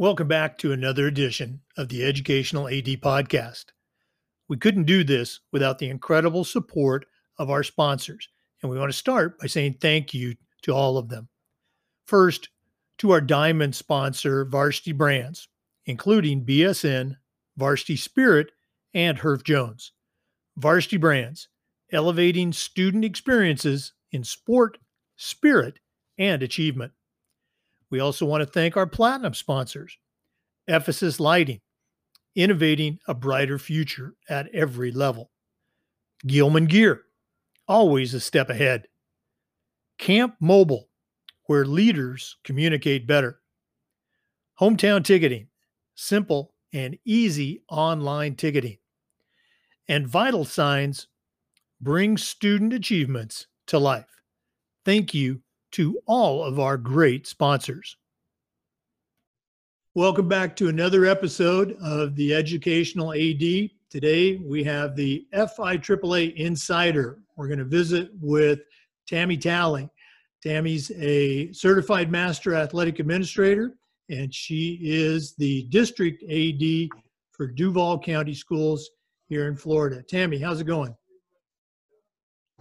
Welcome back to another edition of the Educational AD Podcast. We couldn't do this without the incredible support of our sponsors, and we want to start by saying thank you to all of them. First, to our diamond sponsor, Varsity Brands, including BSN, Varsity Spirit, and Herff Jones. Varsity Brands, elevating student experiences in sport, spirit, and achievement. We also want to thank our platinum sponsors Ephesus Lighting, innovating a brighter future at every level. Gilman Gear, always a step ahead. Camp Mobile, where leaders communicate better. Hometown Ticketing, simple and easy online ticketing. And Vital Signs, bring student achievements to life. Thank you to all of our great sponsors. Welcome back to another episode of the Educational AD. Today we have the FI FIAAA Insider. We're going to visit with Tammy Talley. Tammy's a certified master athletic administrator, and she is the district AD for Duval County Schools here in Florida. Tammy, how's it going?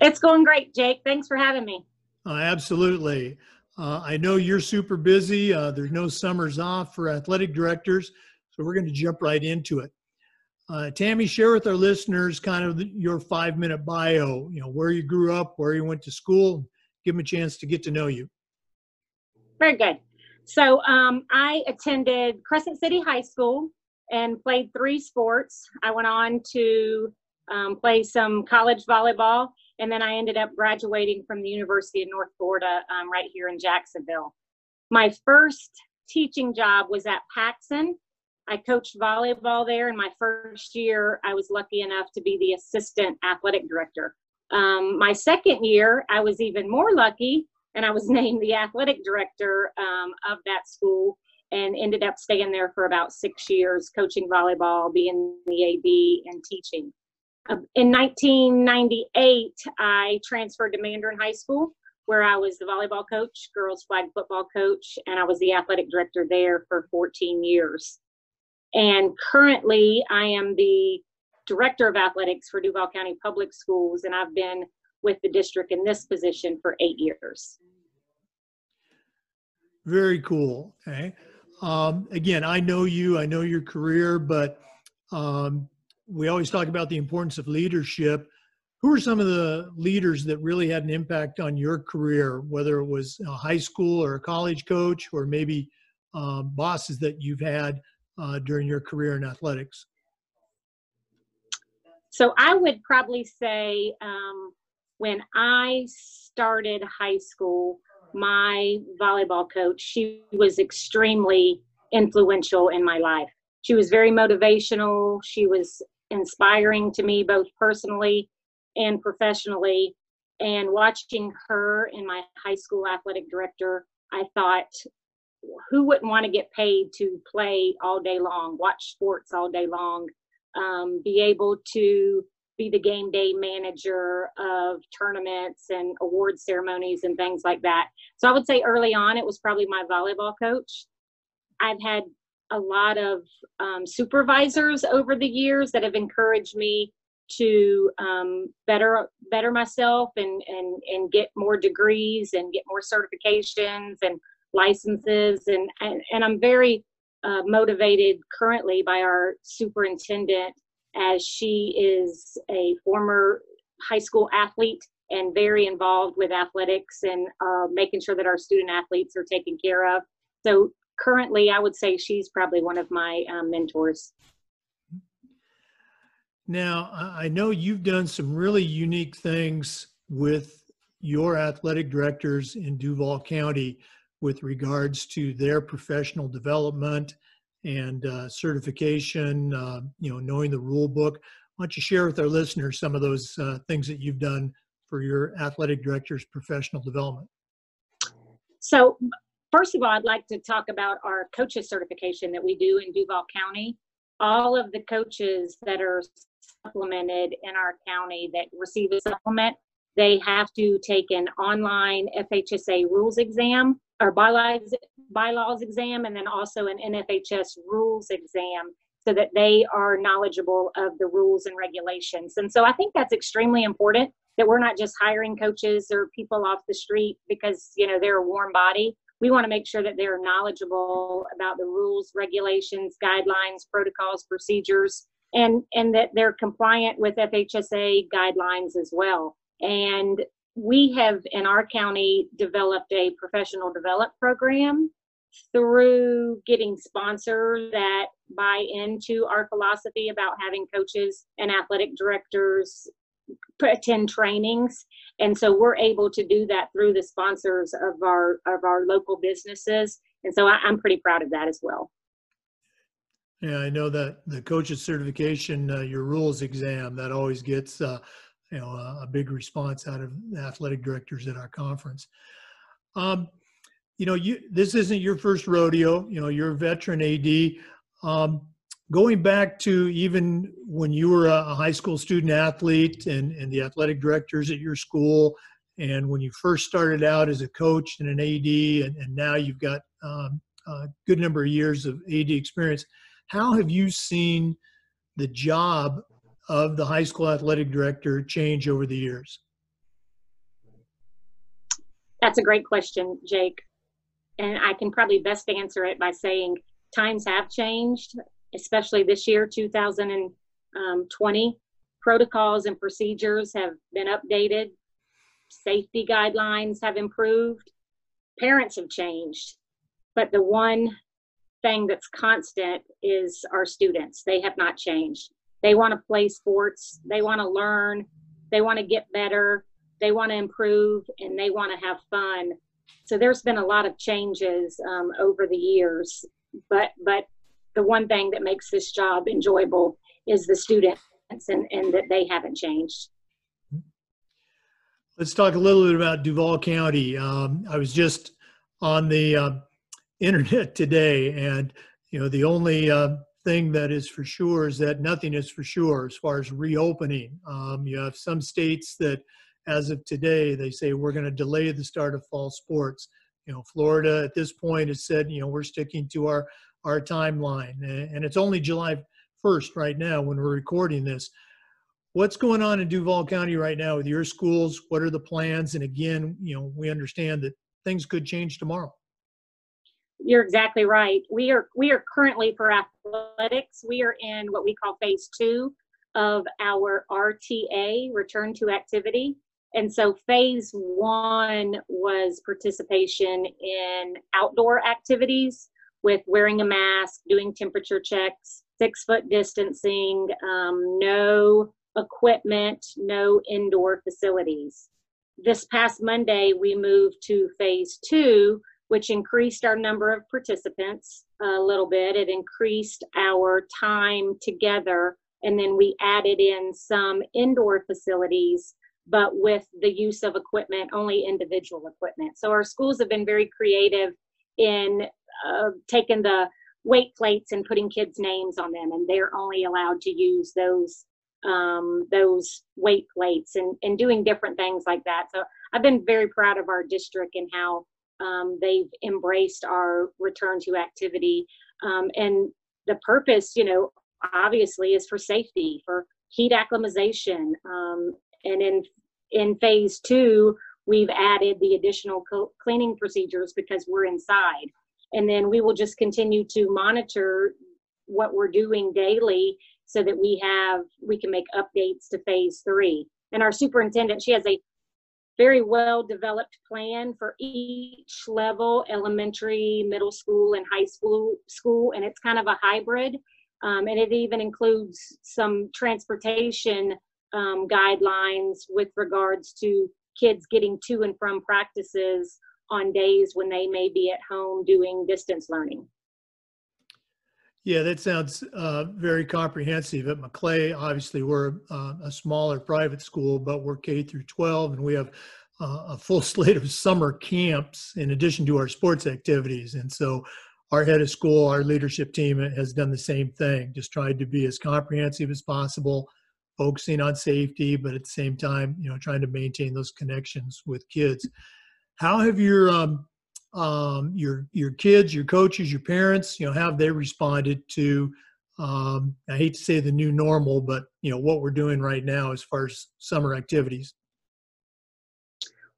It's going great, Jake. Thanks for having me. Uh, absolutely. Uh, I know you're super busy. Uh, there's no summers off for athletic directors, so we're going to jump right into it. Uh, Tammy, share with our listeners kind of your five minute bio, you know, where you grew up, where you went to school, give them a chance to get to know you. Very good. So um, I attended Crescent City High School and played three sports. I went on to um, play some college volleyball and then I ended up graduating from the University of North Florida um, right here in Jacksonville. My first teaching job was at Paxon. I coached volleyball there. In my first year, I was lucky enough to be the assistant athletic director. Um, my second year, I was even more lucky, and I was named the athletic director um, of that school and ended up staying there for about six years, coaching volleyball, being the AD, and teaching. Um, in 1998, I transferred to Mandarin High School, where I was the volleyball coach, girls flag football coach, and I was the athletic director there for 14 years. And currently, I am the director of athletics for Duval County Public Schools, and I've been with the district in this position for eight years. Very cool. Okay. Um, again, I know you, I know your career, but um, we always talk about the importance of leadership. Who are some of the leaders that really had an impact on your career, whether it was a high school or a college coach, or maybe um, bosses that you've had uh, during your career in athletics? So I would probably say um, when I started high school, my volleyball coach, she was extremely influential in my life. She was very motivational. She was inspiring to me both personally and professionally. And watching her and my high school athletic director, I thought, who wouldn't want to get paid to play all day long, watch sports all day long, um, be able to be the game day manager of tournaments and award ceremonies and things like that. So I would say early on, it was probably my volleyball coach. I've had a lot of um, supervisors over the years that have encouraged me to um, better better myself and and and get more degrees and get more certifications and licenses and and, and I'm very uh, motivated currently by our superintendent as she is a former high school athlete and very involved with athletics and uh, making sure that our student athletes are taken care of. So currently, I would say she's probably one of my um, mentors. Now, I know you've done some really unique things with your athletic directors in Duval County with regards to their professional development and uh, certification, uh, you know, knowing the rule book. Why don't you share with our listeners some of those uh, things that you've done for your athletic director's professional development? So, First of all, I'd like to talk about our coaches certification that we do in Duval County. All of the coaches that are supplemented in our county that receive a supplement they have to take an online FHSAA rules exam or bylaws bylaws exam, and then also an NFHS rules exam, so that they are knowledgeable of the rules and regulations. And so I think that's extremely important that we're not just hiring coaches or people off the street because you know they're a warm body we want to make sure that they're knowledgeable about the rules regulations guidelines protocols procedures and and that they're compliant with fhsaa guidelines as well. And we have in our county developed a professional develop program through getting sponsors that buy into our philosophy about having coaches and athletic directors attend trainings and so we're able to do that through the sponsors of our of our local businesses. And so I, am pretty proud of that as well. Yeah i know that the coaches certification uh, your rules exam that always gets uh, you know a, a, big response out of athletic directors at our conference. Um, you know you this isn't your first rodeo you know you're a veteran ad um, going back to even when you were a high school student athlete and, and the athletic directors at your school, and when you first started out as a coach and an AD, and, and now you've got um, a good number of years of AD experience, how have you seen the job of the high school athletic director change over the years? That's a great question, Jake. And I can probably best answer it by saying times have changed especially this year, 2020. Protocols and procedures have been updated, safety guidelines have improved, parents have changed. But the one thing that's constant is our students. They have not changed. They want to play sports, they want to learn, they want to get better, they want to improve, and they want to have fun. So there's been a lot of changes um, over the years, but but the one thing that makes this job enjoyable is the students and, and that they haven't changed. Let's talk a little bit about Duval County. Um, I was just on the uh, internet today, and you know the only uh, thing that is for sure is that nothing is for sure as far as reopening. Um, you have some states that, as of today, they say we're going to delay the start of fall sports. You know, Florida at this point has said, you know, we're sticking to our our timeline. And it's only July 1st right now when we're recording this. What's going on in Duval County right now with your schools? What are the plans? And again, you know, we understand that things could change tomorrow. You're exactly right. We are we are currently for athletics, we are in what we call phase two of our RTA, return to activity. And so phase one was participation in outdoor activities with wearing a mask, doing temperature checks, six foot distancing, um, no equipment, no indoor facilities. This past Monday, we moved to phase two, which increased our number of participants a little bit. It increased our time together, and then we added in some indoor facilities, but with the use of equipment, only individual equipment. So our schools have been very creative in taking the weight plates and putting kids' names on them, and they're only allowed to use those um, those weight plates and, and doing different things like that. So I've been very proud of our district and how um, they've embraced our return to activity. Um, and the purpose, you know, obviously is for safety, for heat acclimatization. Um, and in in phase two, we've added the additional cleaning procedures because we're inside and then we will just continue to monitor what we're doing daily so that we have we can make updates to phase three. And our superintendent she has a very well developed plan for each level elementary middle school and high school school and it's kind of a hybrid. Um, and it even includes some transportation um, guidelines with regards to kids getting to and from practices on days when they may be at home doing distance learning. Yeah, that sounds uh, very comprehensive. At Maclay, obviously, we're uh, a smaller private school, but we're K through 12, and we have uh, a full slate of summer camps in addition to our sports activities. And so, our head of school, our leadership team has done the same thing, just tried to be as comprehensive as possible, focusing on safety, but at the same time, you know, trying to maintain those connections with kids. How have your um, um, your your kids, your coaches, your parents, you know, have they responded to? Um, I hate to say the new normal, but you know what we're doing right now as far as summer activities.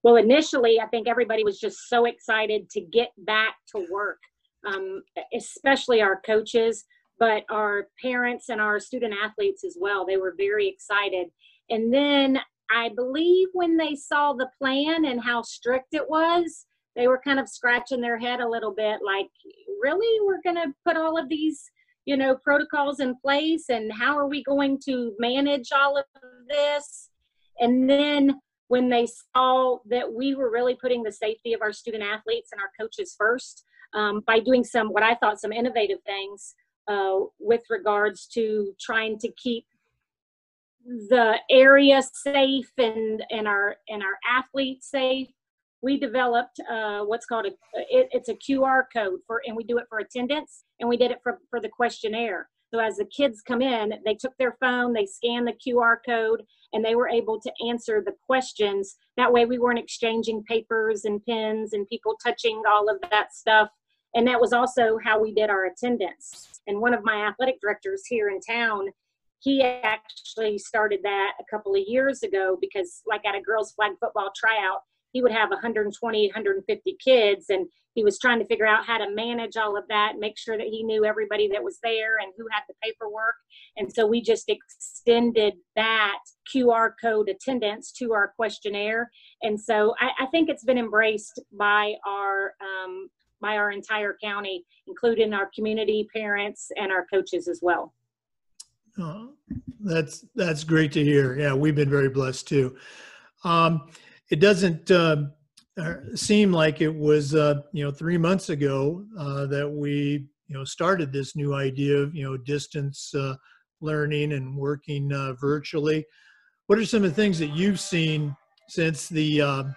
Well, initially, I think everybody was just so excited to get back to work, um, especially our coaches, but our parents and our student athletes as well. They were very excited. And then I believe when they saw the plan and how strict it was, they were kind of scratching their head a little bit like, really? We're going to put all of these, you know, protocols in place and how are we going to manage all of this? And then when they saw that we were really putting the safety of our student athletes and our coaches first um, by doing some what I thought some innovative things uh, with regards to trying to keep the area safe and and our and our athletes safe we developed uh, what's called a it, it's a qr code for and we do it for attendance and we did it for, for the questionnaire so as the kids come in they took their phone they scanned the qr code and they were able to answer the questions. That way, we weren't exchanging papers and pens and people touching all of that stuff. And that was also how we did our attendance. And one of my athletic directors here in town, he actually started that a couple of years ago because, like at a girls' flag football tryout, he would have 120, 150 kids, and he was trying to figure out how to manage all of that, make sure that he knew everybody that was there and who had the paperwork. And so we just extended that QR code attendance to our questionnaire. And so I, I think it's been embraced by our um, by our entire county, including our community, parents, and our coaches as well. Oh, that's that's great to hear. Yeah, we've been very blessed too. Um, it doesn't uh, seem like it was uh, you know three months ago uh, that we you know started this new idea of you know distance uh, learning and working virtually. What are some of the things that you've seen since the um,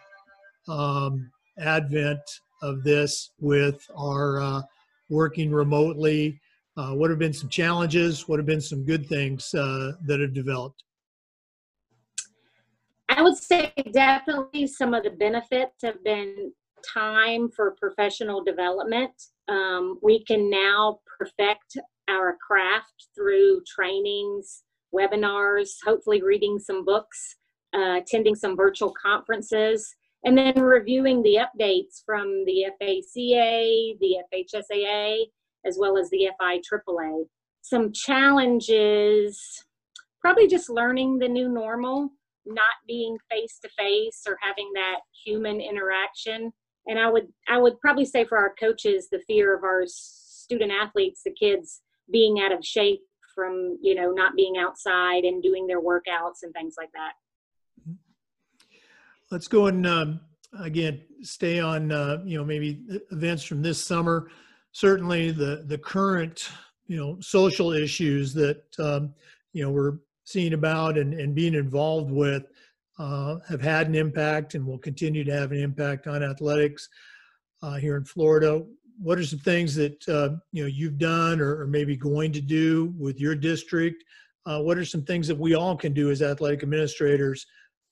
um advent of this with our working remotely? What have been some challenges? What have been some good things that have developed? I would say definitely some of the benefits have been time for professional development. Um, we can now perfect our craft through trainings, webinars, hopefully reading some books, uh, attending some virtual conferences, and then reviewing the updates from the FACA, the FHSAA, as well as the FIAAA. Some challenges, probably just learning the new normal not being face to face or having that human interaction. And i would i would probably say for our coaches the fear of our student athletes the kids being out of shape from you know not being outside and doing their workouts and things like that. Let's go and um, again stay on uh, you know maybe events from this summer certainly the the current you know social issues that um, you know we're seeing about and, and being involved with uh, have had an impact and will continue to have an impact on athletics uh, here in Florida. What are some things that uh, you know you've done or, or, maybe going to do with your district? Uh, what are some things that we all can do as athletic administrators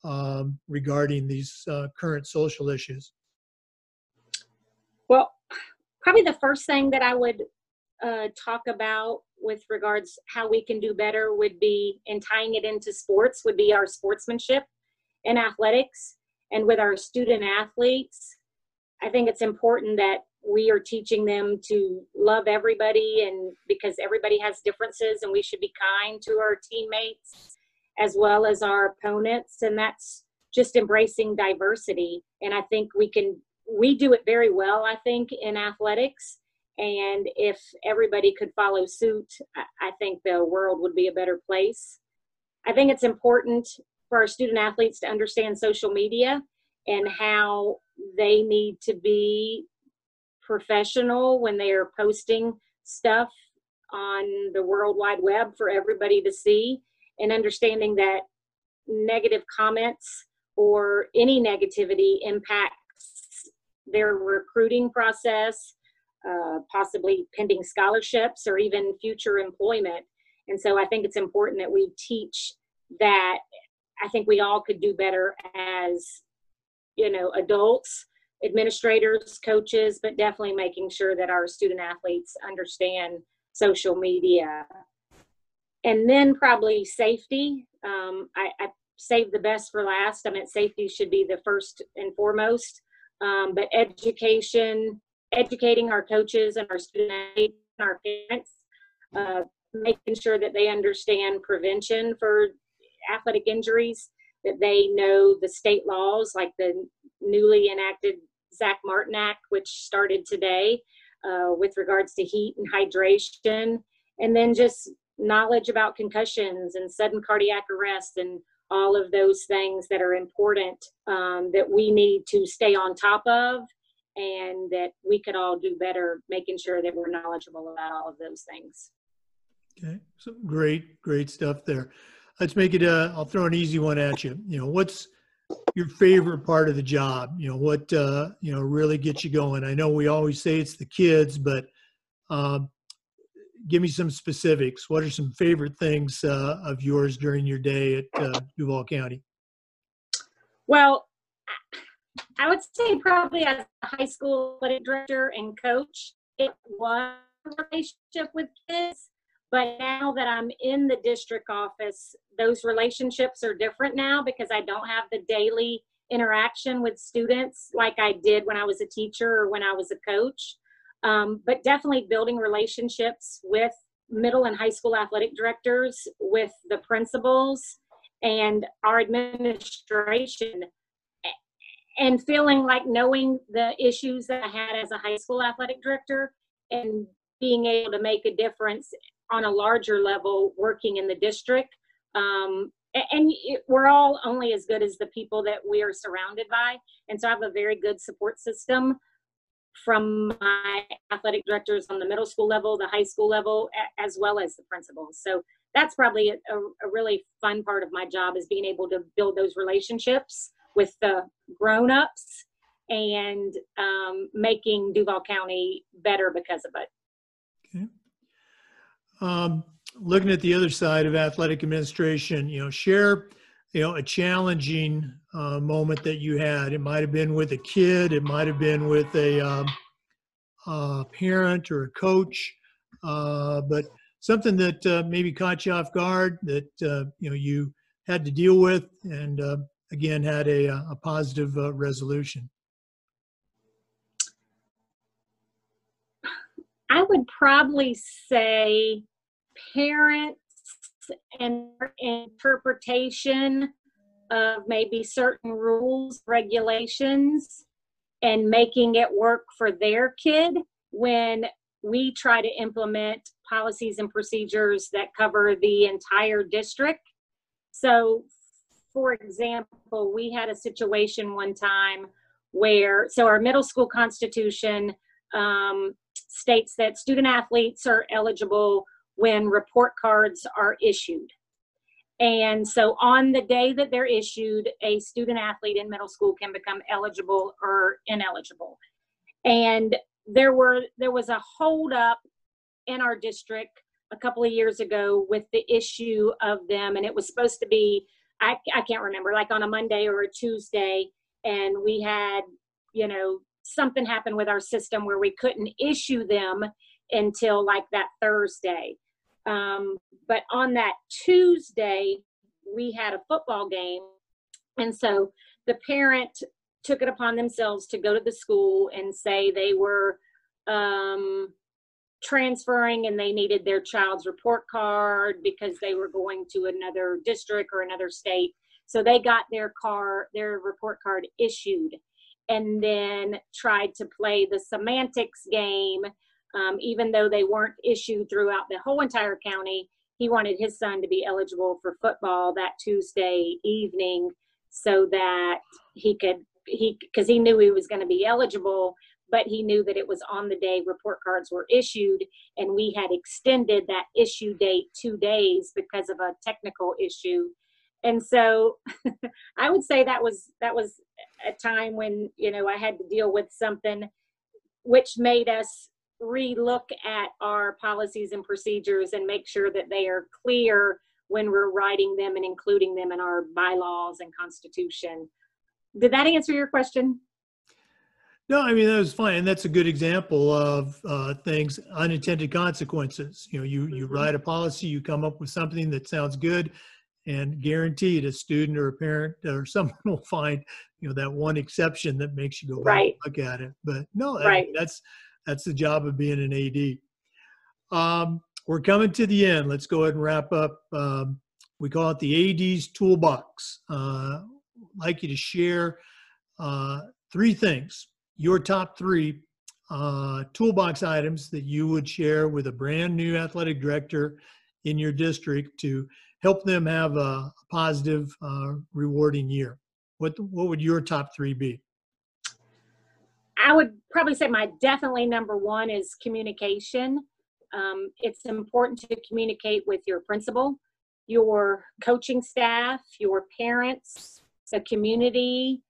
um, regarding these uh, current social issues? Well, probably the first thing that I would uh, talk about with regards how we can do better would be in tying it into sports would be our sportsmanship in athletics. And with our student athletes i think it's important that we are teaching them to love everybody and because everybody has differences and we should be kind to our teammates as well as our opponents. And that's just embracing diversity. And i think we can we do it very well i think in athletics and if everybody could follow suit, I think the world would be a better place. I think it's important for our student athletes to understand social media and how they need to be professional when they are posting stuff on the World Wide Web for everybody to see, and understanding that negative comments or any negativity impacts their recruiting process uh, possibly pending scholarships or even future employment. And so I think it's important that we teach that I think we all could do better as, you know, adults, administrators, coaches, but definitely making sure that our student athletes understand social media. And then probably safety. Um, I, I saved the best for last. I mean, safety should be the first and foremost. Um, but education, educating our coaches and our students and our parents, uh, making sure that they understand prevention for athletic injuries, that they know the state laws like the newly enacted Zach Martin Act, which started today uh, with regards to heat and hydration, and then just knowledge about concussions and sudden cardiac arrest and all of those things that are important um, that we need to stay on top of and that we could all do better making sure that we're knowledgeable about all of those things. Okay, so great, great stuff there. Let's make it. Uh, I'll throw an easy one at you. You know, what's your favorite part of the job? You know, what uh, you know really gets you going? I know we always say it's the kids, but um, give me some specifics. What are some favorite things uh, of yours during your day at uh, Duval County? Well, I would say probably as a high school athletic director and coach, it was a relationship with kids. But now that I'm in the district office, those relationships are different now because I don't have the daily interaction with students like I did when I was a teacher or when I was a coach. Um, but definitely building relationships with middle and high school athletic directors, with the principals, and our administration and feeling like knowing the issues that I had as a high school athletic director and being able to make a difference on a larger level working in the district. Um, and we're all only as good as the people that we are surrounded by. And so I have a very good support system from my athletic directors on the middle school level, the high school level, as well as the principals. So that's probably a, a really fun part of my job is being able to build those relationships with the grown-ups and um, making Duval County better because of it. Okay. Um, looking at the other side of athletic administration, you know, share, you know, a challenging uh, moment that you had. It might have been with a kid, it might have been with a, um, a parent or a coach, uh, but something that uh, maybe caught you off guard that uh, you know you had to deal with and uh, again had a, uh, a positive resolution? I would probably say parents and interpretation of maybe certain rules, regulations, and making it work for their kid when we try to implement policies and procedures that cover the entire district. So, for example, we had a situation one time where, so our middle school constitution um, states that student athletes are eligible when report cards are issued. And so on the day that they're issued, a student athlete in middle school can become eligible or ineligible. And there were there was a holdup in our district a couple of years ago with the issue of them, and it was supposed to be I, I can't remember, like on a Monday or a Tuesday, and we had, you know, something happen with our system where we couldn't issue them until like that Thursday. Um, but on that Tuesday, we had a football game. And so the parent took it upon themselves to go to the school and say they were um, transferring and they needed their child's report card because they were going to another district or another state. So they got their car, their report card issued and then tried to play the semantics game. Um, even though they weren't issued throughout the whole entire county, he wanted his son to be eligible for football that Tuesday evening so that he could he because he knew he was going to be eligible but he knew that it was on the day report cards were issued and we had extended that issue date two days because of a technical issue. And so i would say that was that was a time when you know i had to deal with something which made us relook at our policies and procedures and make sure that they are clear when we're writing them and including them in our bylaws and constitution. Did that answer your question? No, I mean that was fine, and that's a good example of uh, things unintended consequences. You know, you you Mhm. write a policy, you come up with something that sounds good, and guaranteed a student or a parent or someone will find you know that one exception that makes you go Right. look at it. But no, I- Right. that's that's the job of being an AD. Um, we're coming to the end. Let's go ahead and wrap up. Um, we call it the AD's toolbox. Uh, like you to share uh, three things, your top three uh, toolbox items that you would share with a brand new athletic director in your district to help them have a positive, uh, rewarding year. What what would your top three be? I would probably say my definitely number one is communication. Um, it's important to communicate with your principal, your coaching staff, your parents, the community,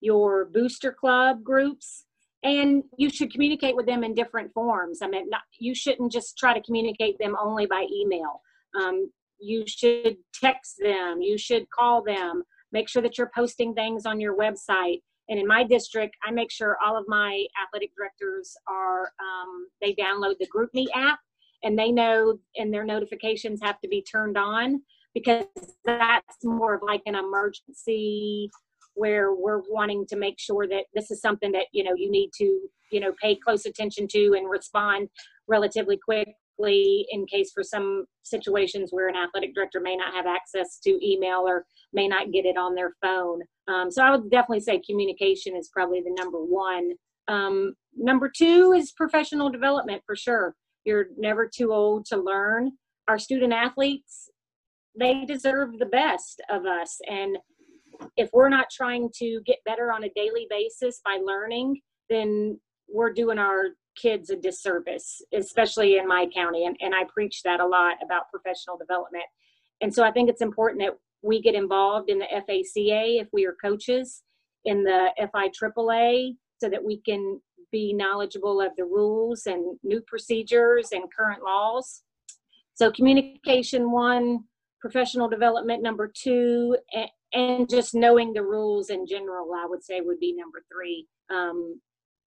your booster club groups, and you should communicate with them in different forms. I mean, not, you shouldn't just try to communicate them only by email. Um, you should text them, you should call them, make sure that you're posting things on your website and in my district, I make sure all of my athletic directors are, um, they download the GroupMe app and they know, and their notifications have to be turned on because that's more of like an emergency where we're wanting to make sure that this is something that, you know, you need to, you know, pay close attention to and respond relatively quickly in case for some situations where an athletic director may not have access to email or may not get it on their phone. Um, so I would definitely say communication is probably the number one. Um, number two is professional development for sure. You're never too old to learn. Our student athletes, they deserve the best of us. And if we're not trying to get better on a daily basis by learning, then we're doing our kids a disservice, especially in my county. And, and I preach that a lot about professional development. And so I think it's important that we get involved in the FACA if we are coaches, in the FIAAA, so that we can be knowledgeable of the rules and new procedures and current laws. So communication one, professional development number two, and, and just knowing the rules in general, I would say would be number three. Um,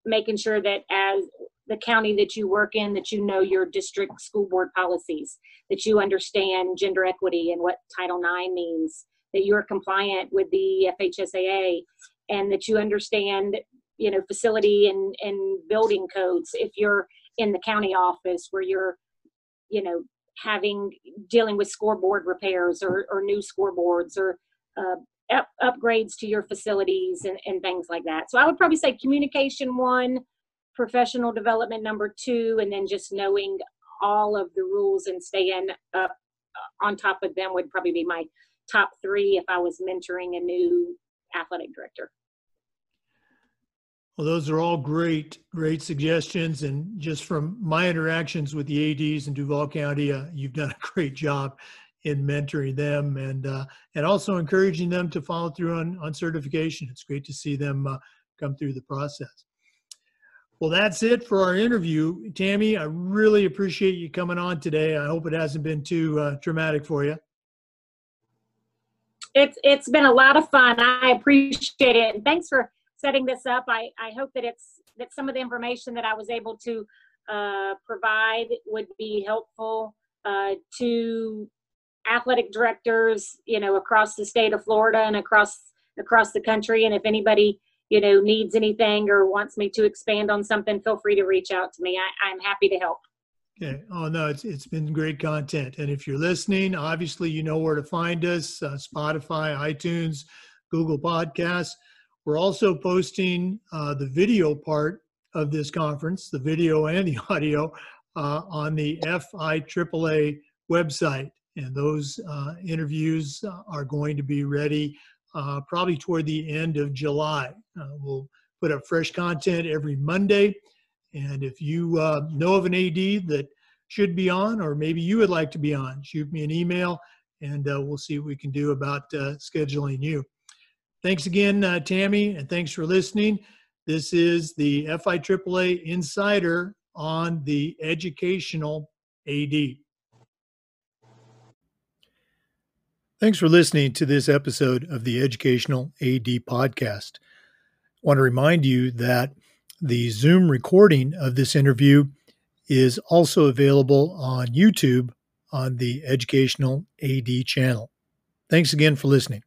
making sure that as the county that you work in, that you know your district school board policies, that you understand gender equity and what Title IX means, that you're compliant with the FHSAA, and that you understand, you know, facility and, and building codes. If you're in the county office where you're, you know, having dealing with scoreboard repairs or, or new scoreboards or uh, up, upgrades to your facilities and, and things like that. So I would probably say communication one, professional development number two, and then just knowing all of the rules and staying up uh, on top of them would probably be my top three if I was mentoring a new athletic director. Well, those are all great, great suggestions. And just from my interactions with the ADs in Duval County, uh, you've done a great job in mentoring them and uh, and also encouraging them to follow through on, on certification. It's great to see them uh, come through the process. Well, that's it for our interview. Tammy, I really appreciate you coming on today. I hope it hasn't been too uh, traumatic for you. It's it's been a lot of fun. I appreciate it. And thanks for setting this up. I, I hope that it's that some of the information that I was able to uh, provide would be helpful uh, to athletic directors, you know, across the state of Florida and across across the country. And if anybody, you know, needs anything or wants me to expand on something, feel free to reach out to me. I, I'm happy to help. Okay. Oh no, it's it's been great content. And if you're listening, obviously you know where to find us: uh, Spotify, iTunes, Google Podcasts. We're also posting uh, the video part of this conference, the video and the audio, uh, on the FIAAA website. And those uh, interviews are going to be ready uh, probably toward the end of July. Uh, we'll put up fresh content every Monday. And if you uh, know of an AD that should be on, or maybe you would like to be on, shoot me an email and uh, we'll see what we can do about uh, scheduling you. Thanks again, uh, Tammy, and thanks for listening. This is the FIAAA Insider on the educational AD. Thanks for listening to this episode of the Educational AD Podcast. I want to remind you that the Zoom recording of this interview is also available on YouTube on the Educational AD channel. Thanks again for listening.